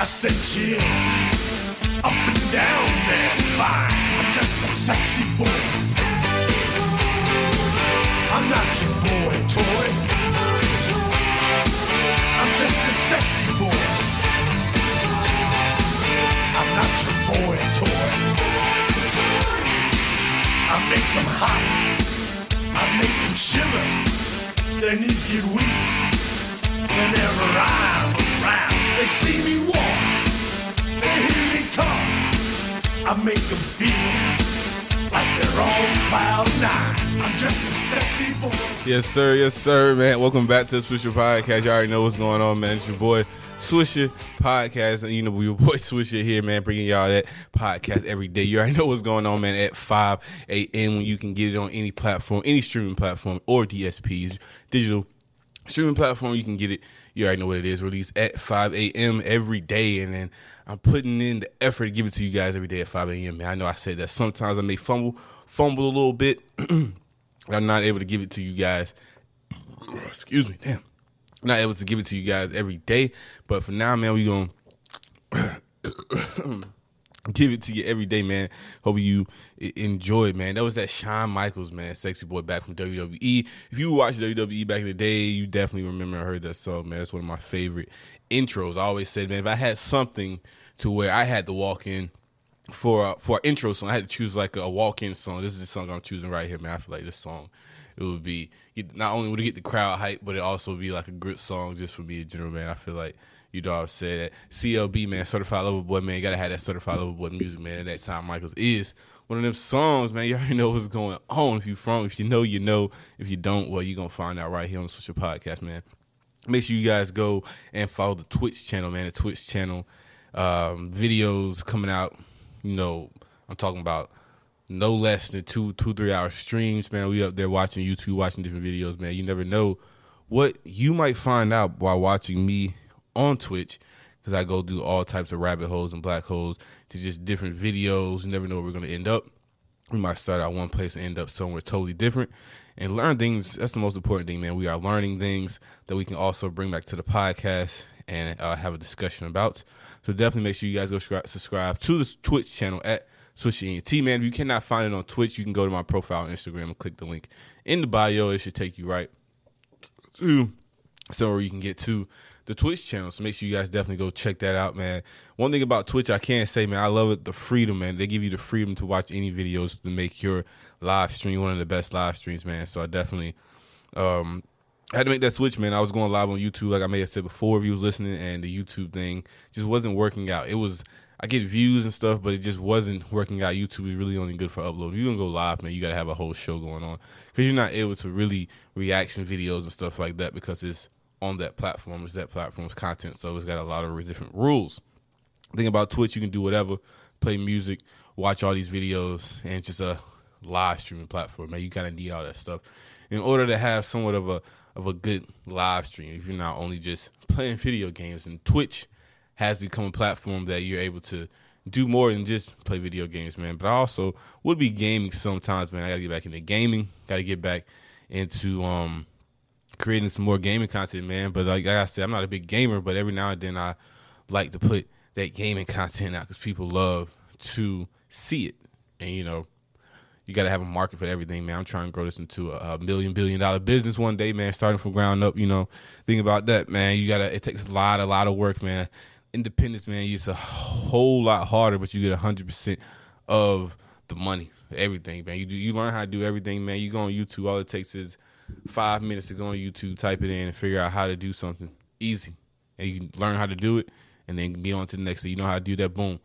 I said chill up and down their spine. I'm just a sexy boy. I'm not your boy toy. I'm just a sexy boy. I'm not your boy toy. I make them hot. I make them shiver. Their knees get weak. Whenever I'm around, they see me walk. I make them feel like they're on cloud nine. I'm just a sexy boy. Yes, sir. Yes, sir, man. Welcome back to the Swisher Podcast. You already know what's going on, man. It's your boy Swisher Podcast. And you know, we your boy Swisher here, man, bringing y'all that podcast every day. You already know what's going on, man, at 5 a.m. when you can get it on any platform, any streaming platform or DSPs, digital streaming platform. You can get it. You already know what it is. Released at 5 a.m. every day. And then I'm putting in the effort to give it to you guys every day at 5 a.m. Man, I know I said that sometimes I may fumble, fumble a little bit. I'm not able to give it to you guys. Excuse me, damn. Not able to give it to you guys every day, but for now, man, we gonna give it to you every day, man. Hope you enjoy man. That was that Shawn Michaels, man, sexy boy back from WWE. If you watched WWE back in the day, you definitely remember and heard that song, man. It's one of my favorite intros. I always said, man, if I had something to where I had to walk in for a, for an intro song, I had to choose like a walk in song. This is the song I'm choosing right here, man. I feel like this song it would be not only would it get the crowd hype, but it also be like a good song just for me in general, man. I feel like you know I've said that CLB man, certified lover boy, man, you gotta have that certified lover boy music, man. And that time Michaels is one of them songs, man. You already know what's going on. If you from, if you know, you know. If you don't, well, you gonna find out right here on the Swisher Podcast, man make sure you guys go and follow the Twitch channel, man. The Twitch channel um, videos coming out. You know, I'm talking about no less than two, two, three hour streams, man. We up there watching YouTube, watching different videos, man. You never know what you might find out while watching me on Twitch. Because I go do all types of rabbit holes and black holes to just different videos. You never know where we're going to end up we might start out one place and end up somewhere totally different and learn things that's the most important thing man we are learning things that we can also bring back to the podcast and uh, have a discussion about so definitely make sure you guys go scri- subscribe to the twitch channel at Swishy ENT, man. If you cannot find it on Twitch, you can go to my profile on Instagram and click the link in the bio. It should take you right to so you can get to the Twitch channel. So make sure you guys definitely go check that out, man. One thing about Twitch, I can't say, man, I love it. The freedom, man. They give you the freedom to watch any videos to make your live stream one of the best live streams, man. So I definitely um I had to make that switch, man. I was going live on YouTube, like I may have said before, if you was listening, and the YouTube thing just wasn't working out. It was I get views and stuff, but it just wasn't working out. YouTube is really only good for upload. If you're gonna go live, man, you gotta have a whole show going on because you're not able to really reaction videos and stuff like that because it's on that platform. It's that platform's content, so it's got a lot of different rules. Thing about Twitch, you can do whatever, play music, watch all these videos, and just a live streaming platform. Man, you kind of need all that stuff in order to have somewhat of a of a good live stream. If you're not only just playing video games, and Twitch has become a platform that you're able to do more than just play video games, man. But I also would be gaming sometimes, man. I gotta get back into gaming. Gotta get back into um creating some more gaming content, man. But like, like I said, I'm not a big gamer, but every now and then I like to put that gaming content out because people love to see it, and you know, you got to have a market for everything, man. I'm trying to grow this into a, a million billion dollar business one day, man. Starting from ground up, you know. Think about that, man. You gotta. It takes a lot, a lot of work, man. Independence, man. It's a whole lot harder, but you get hundred percent of the money, everything, man. You do you learn how to do everything, man. You go on YouTube. All it takes is five minutes to go on YouTube, type it in, and figure out how to do something easy, and you can learn how to do it, and then be on to the next. So you know how to do that. Boom.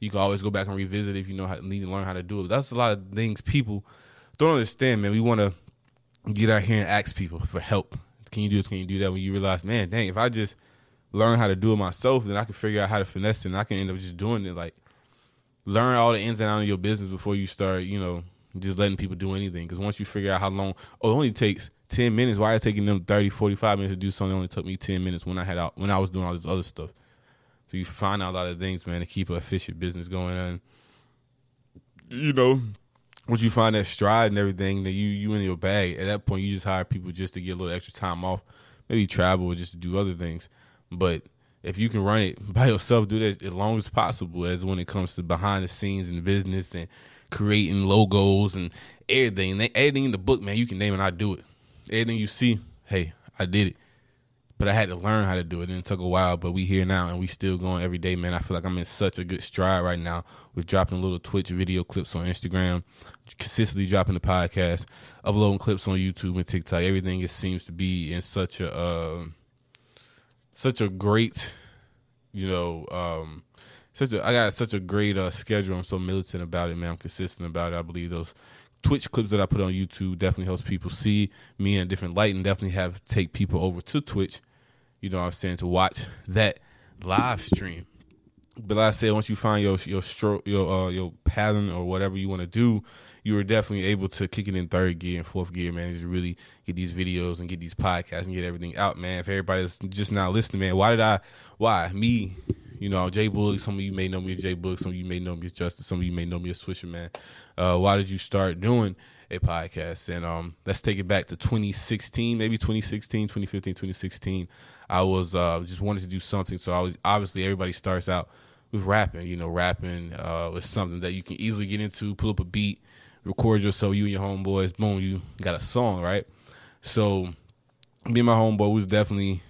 You can always go back and revisit if you know how need to learn how to do it. That's a lot of things people don't understand, man. We want to get out here and ask people for help. Can you do this? Can you do that? When you realize, man, dang, if I just learn how to do it myself, then I can figure out how to finesse it, and I can end up just doing it. Like learn all the ins and outs of your business before you start, you know, just letting people do anything. Because once you figure out how long, oh, it only takes 10 minutes. Why it taking them 30, 45 minutes to do something? It only took me 10 minutes when I had out, when I was doing all this other stuff. So you find out a lot of things, man, to keep an efficient business going And, You know, once you find that stride and everything, that you you in your bag. At that point, you just hire people just to get a little extra time off, maybe travel or just to do other things. But if you can run it by yourself, do that as long as possible. As when it comes to behind the scenes and business and creating logos and everything, everything in the book, man, you can name it. I do it. Everything you see, hey, I did it. But I had to learn how to do it, and it took a while. But we here now, and we still going every day, man. I feel like I'm in such a good stride right now. We're dropping little Twitch video clips on Instagram, consistently dropping the podcast, uploading clips on YouTube and TikTok. Everything it seems to be in such a uh, such a great, you know, um, such a I got such a great uh, schedule. I'm so militant about it, man. I'm consistent about it. I believe those Twitch clips that I put on YouTube definitely helps people see me in a different light and definitely have take people over to Twitch. You know what I'm saying to watch that live stream. But like I said, once you find your your stroke your uh, your pattern or whatever you want to do, you were definitely able to kick it in third gear and fourth gear, man. Just really get these videos and get these podcasts and get everything out, man. If everybody's just now listening, man, why did I? Why me? You know, Jay Bullock. Some of you may know me as Jay Bullock. Some of you may know me as Justice. Some of you may know me as Swisher, man. Uh, why did you start doing a podcast? And um, let's take it back to 2016, maybe 2016, 2015, 2016. I was uh, just wanted to do something. So I was obviously everybody starts out with rapping. You know, rapping uh, is something that you can easily get into. Pull up a beat, record yourself. You and your homeboys, boom, you got a song, right? So me and my homeboy was definitely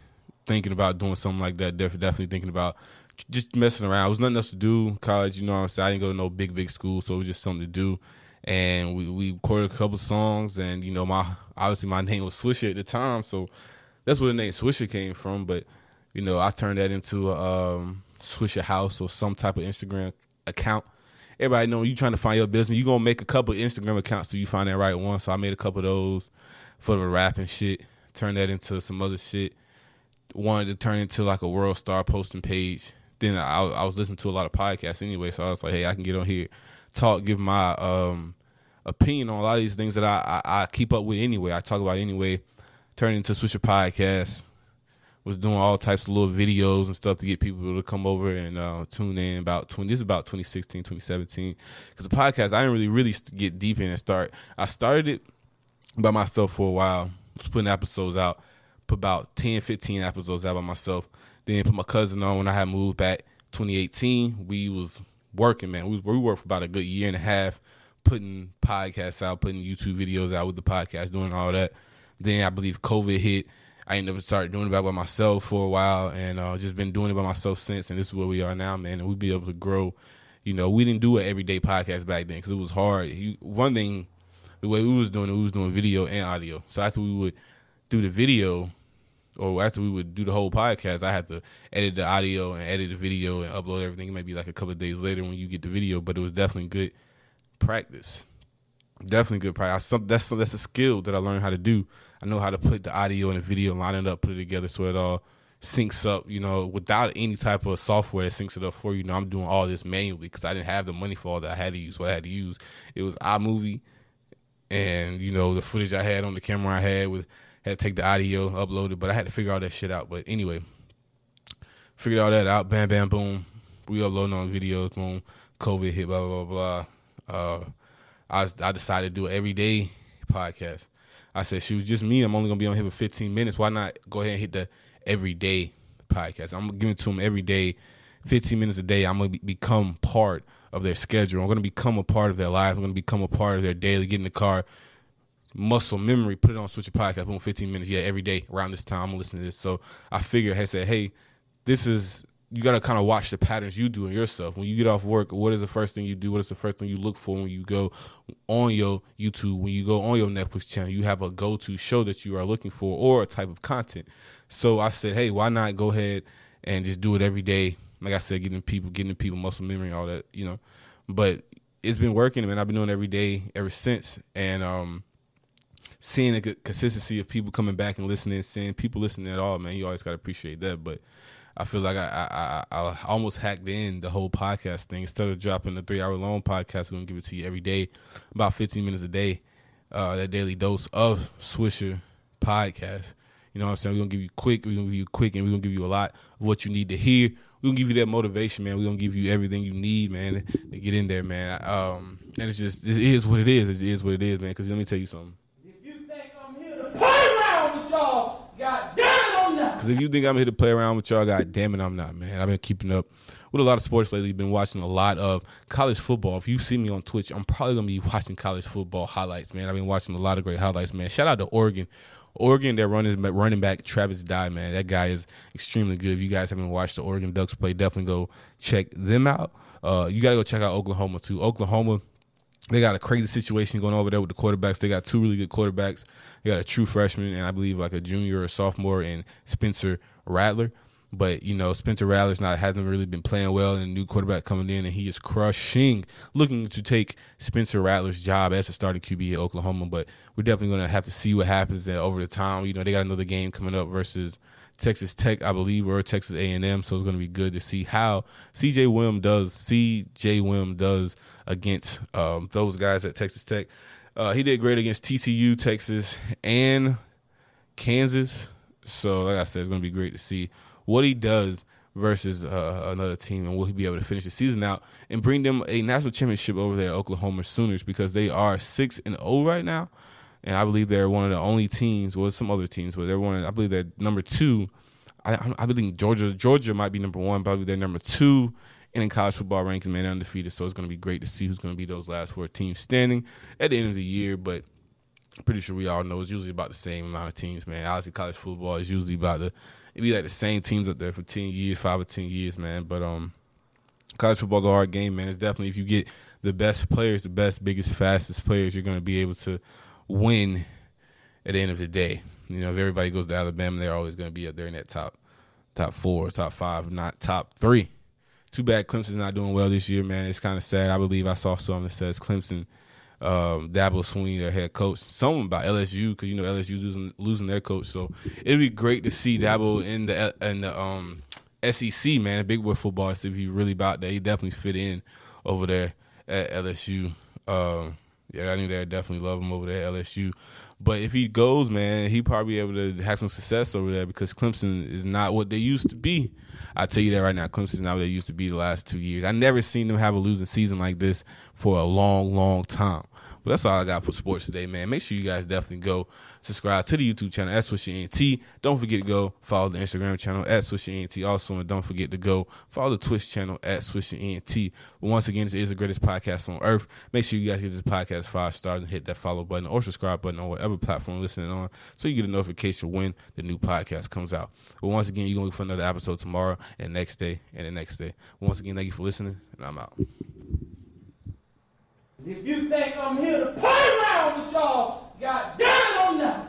thinking about doing something like that. Definitely thinking about just messing around. It was nothing else to do. College, you know what I'm saying? I didn't go to no big, big school, so it was just something to do. And we, we recorded a couple songs, and you know, my obviously my name was Swisher at the time, so that's where the name Swisher came from. But you know, I turned that into a um, Swisher House or some type of Instagram account. Everybody know you trying to find your business. You gonna make a couple Instagram accounts till you find that right one. So I made a couple of those for the rapping shit. Turn that into some other shit. Wanted to turn into like a world star posting page then I, I, was listening to a lot of podcasts anyway, so I was like, hey, I can get on here, talk, give my um, opinion on a lot of these things that I, I, I keep up with anyway. I talk about anyway. Turned into Swisher Podcast. Was doing all types of little videos and stuff to get people to come over and uh, tune in. About twenty, this is about 2016, 2017. Because the podcast, I didn't really, really get deep in and start. I started it by myself for a while, was putting episodes out. Put about 10, 15 episodes out by myself then put my cousin on when I had moved back 2018. We was working, man. We we worked for about a good year and a half, putting podcasts out, putting YouTube videos out with the podcast, doing all that. Then I believe COVID hit. I ended up started doing it by myself for a while, and uh, just been doing it by myself since. And this is where we are now, man. And we be able to grow. You know, we didn't do an everyday podcast back then because it was hard. You, one thing, the way we was doing it, we was doing video and audio. So after we would do the video, or after we would do the whole podcast, I had to edit the audio and edit the video and upload everything. It might be like a couple of days later when you get the video, but it was definitely good practice. Definitely good practice. That's that's a skill that I learned how to do. I know how to put the audio and the video, line it up, put it together so it all syncs up. You know, without any type of software that syncs it up for you. know, I'm doing all this manually because I didn't have the money for all that I had to use. What I had to use it was iMovie, and you know the footage I had on the camera I had with had to take the audio, upload it, but I had to figure all that shit out. But anyway, figured all that out. Bam, bam, boom. We uploading on videos. Boom. COVID hit. Blah blah blah. blah. Uh, I I decided to do an everyday podcast. I said, she was just me. I'm only gonna be on here for 15 minutes. Why not go ahead and hit the everyday podcast? I'm gonna it to them every day, 15 minutes a day. I'm gonna be, become part of their schedule. I'm gonna become a part of their life. I'm gonna become a part of their daily. Get in the car, muscle memory, put it on Swisher Podcast, boom, 15 minutes, yeah, every day around this time, I'm listening to this. So I figured, I said, hey, this is you got to kind of watch the patterns you do in yourself. When you get off work, what is the first thing you do? What is the first thing you look for when you go on your YouTube, when you go on your Netflix channel? You have a go to show that you are looking for or a type of content. So I said, hey, why not go ahead and just do it every day? Like I said, getting people, getting people muscle memory, all that, you know. But it's been working, man. I've been doing it every day ever since. And, um, seeing the consistency of people coming back and listening, seeing people listening at all, man, you always got to appreciate that. But I feel like I, I, I, I almost hacked in the whole podcast thing. Instead of dropping the three hour long podcast, we're gonna give it to you every day, about fifteen minutes a day. Uh, that daily dose of Swisher podcast. You know what I'm saying? We're gonna give you quick, we're gonna give you quick, and we're gonna give you a lot of what you need to hear. We're gonna give you that motivation, man. We're gonna give you everything you need, man, to get in there, man. Um, and it's just it is what it is. It is what it is, man. Because let me tell you something. If you think I'm here to play around with y'all, God damn it, I'm not. Because if you think I'm here to play around with y'all, god damn it, I'm not, man. I've been keeping up with a lot of sports lately. Been watching a lot of college football. If you see me on Twitch, I'm probably gonna be watching college football highlights, man. I've been watching a lot of great highlights, man. Shout out to Oregon. Oregon, their running running back Travis Dye, man. That guy is extremely good. If you guys haven't watched the Oregon Ducks play, definitely go check them out. Uh, you got to go check out Oklahoma too. Oklahoma, they got a crazy situation going over there with the quarterbacks. They got two really good quarterbacks. They got a true freshman and I believe like a junior or sophomore in Spencer Rattler. But you know, Spencer Rattler's not hasn't really been playing well, and a new quarterback coming in, and he is crushing, looking to take Spencer Rattler's job as a starting QB at Oklahoma. But we're definitely going to have to see what happens there over the time. You know, they got another game coming up versus Texas Tech, I believe, or Texas A and M. So it's going to be good to see how CJ Wim does. CJ Wim does against um, those guys at Texas Tech. Uh, he did great against TCU, Texas, and Kansas. So, like I said, it's going to be great to see what he does versus uh, another team, and will he be able to finish the season out and bring them a national championship over there, Oklahoma Sooners, because they are six and zero right now, and I believe they're one of the only teams. Well, some other teams, but they're one. Of, I believe they're number two. I, I believe Georgia, Georgia might be number one. Probably they're number two and in college football rankings, man, they're undefeated. So it's going to be great to see who's going to be those last four teams standing at the end of the year. But I'm pretty sure we all know it's usually about the same amount of teams, man. Obviously, college football is usually about the it be like the same teams up there for ten years, five or ten years, man. But um, college football's a hard game, man. It's definitely if you get the best players, the best, biggest, fastest players, you're going to be able to win at the end of the day. You know, if everybody goes to Alabama, they're always going to be up there in that top top four, top five, not top three. Too bad Clemson's not doing well this year, man. It's kind of sad. I believe I saw something that says Clemson um, Dabo Swinney, their head coach. Something about LSU because you know LSU losing losing their coach. So it'd be great to see Dabo in the in the um, SEC, man. Big boy football. So if you really about that, he definitely fit in over there at LSU. Um, yeah, I think they definitely love him over there at LSU. But if he goes, man, he probably able to have some success over there because Clemson is not what they used to be. I tell you that right now, Clemson is not what they used to be the last two years. I never seen them have a losing season like this for a long, long time. But that's all I got for sports today, man. Make sure you guys definitely go subscribe to the YouTube channel at SwisherNT. Don't forget to go follow the Instagram channel at SwisherNT. Also, and don't forget to go follow the Twitch channel at SwisherNT. Once again, this is the greatest podcast on earth. Make sure you guys give this podcast five stars and hit that follow button or subscribe button or whatever platform you're listening on so you get a notification when the new podcast comes out. But once again, you're going to look for another episode tomorrow and next day and the next day. Once again, thank you for listening, and I'm out. If you think I'm here to play around with y'all, God damn it, I'm not.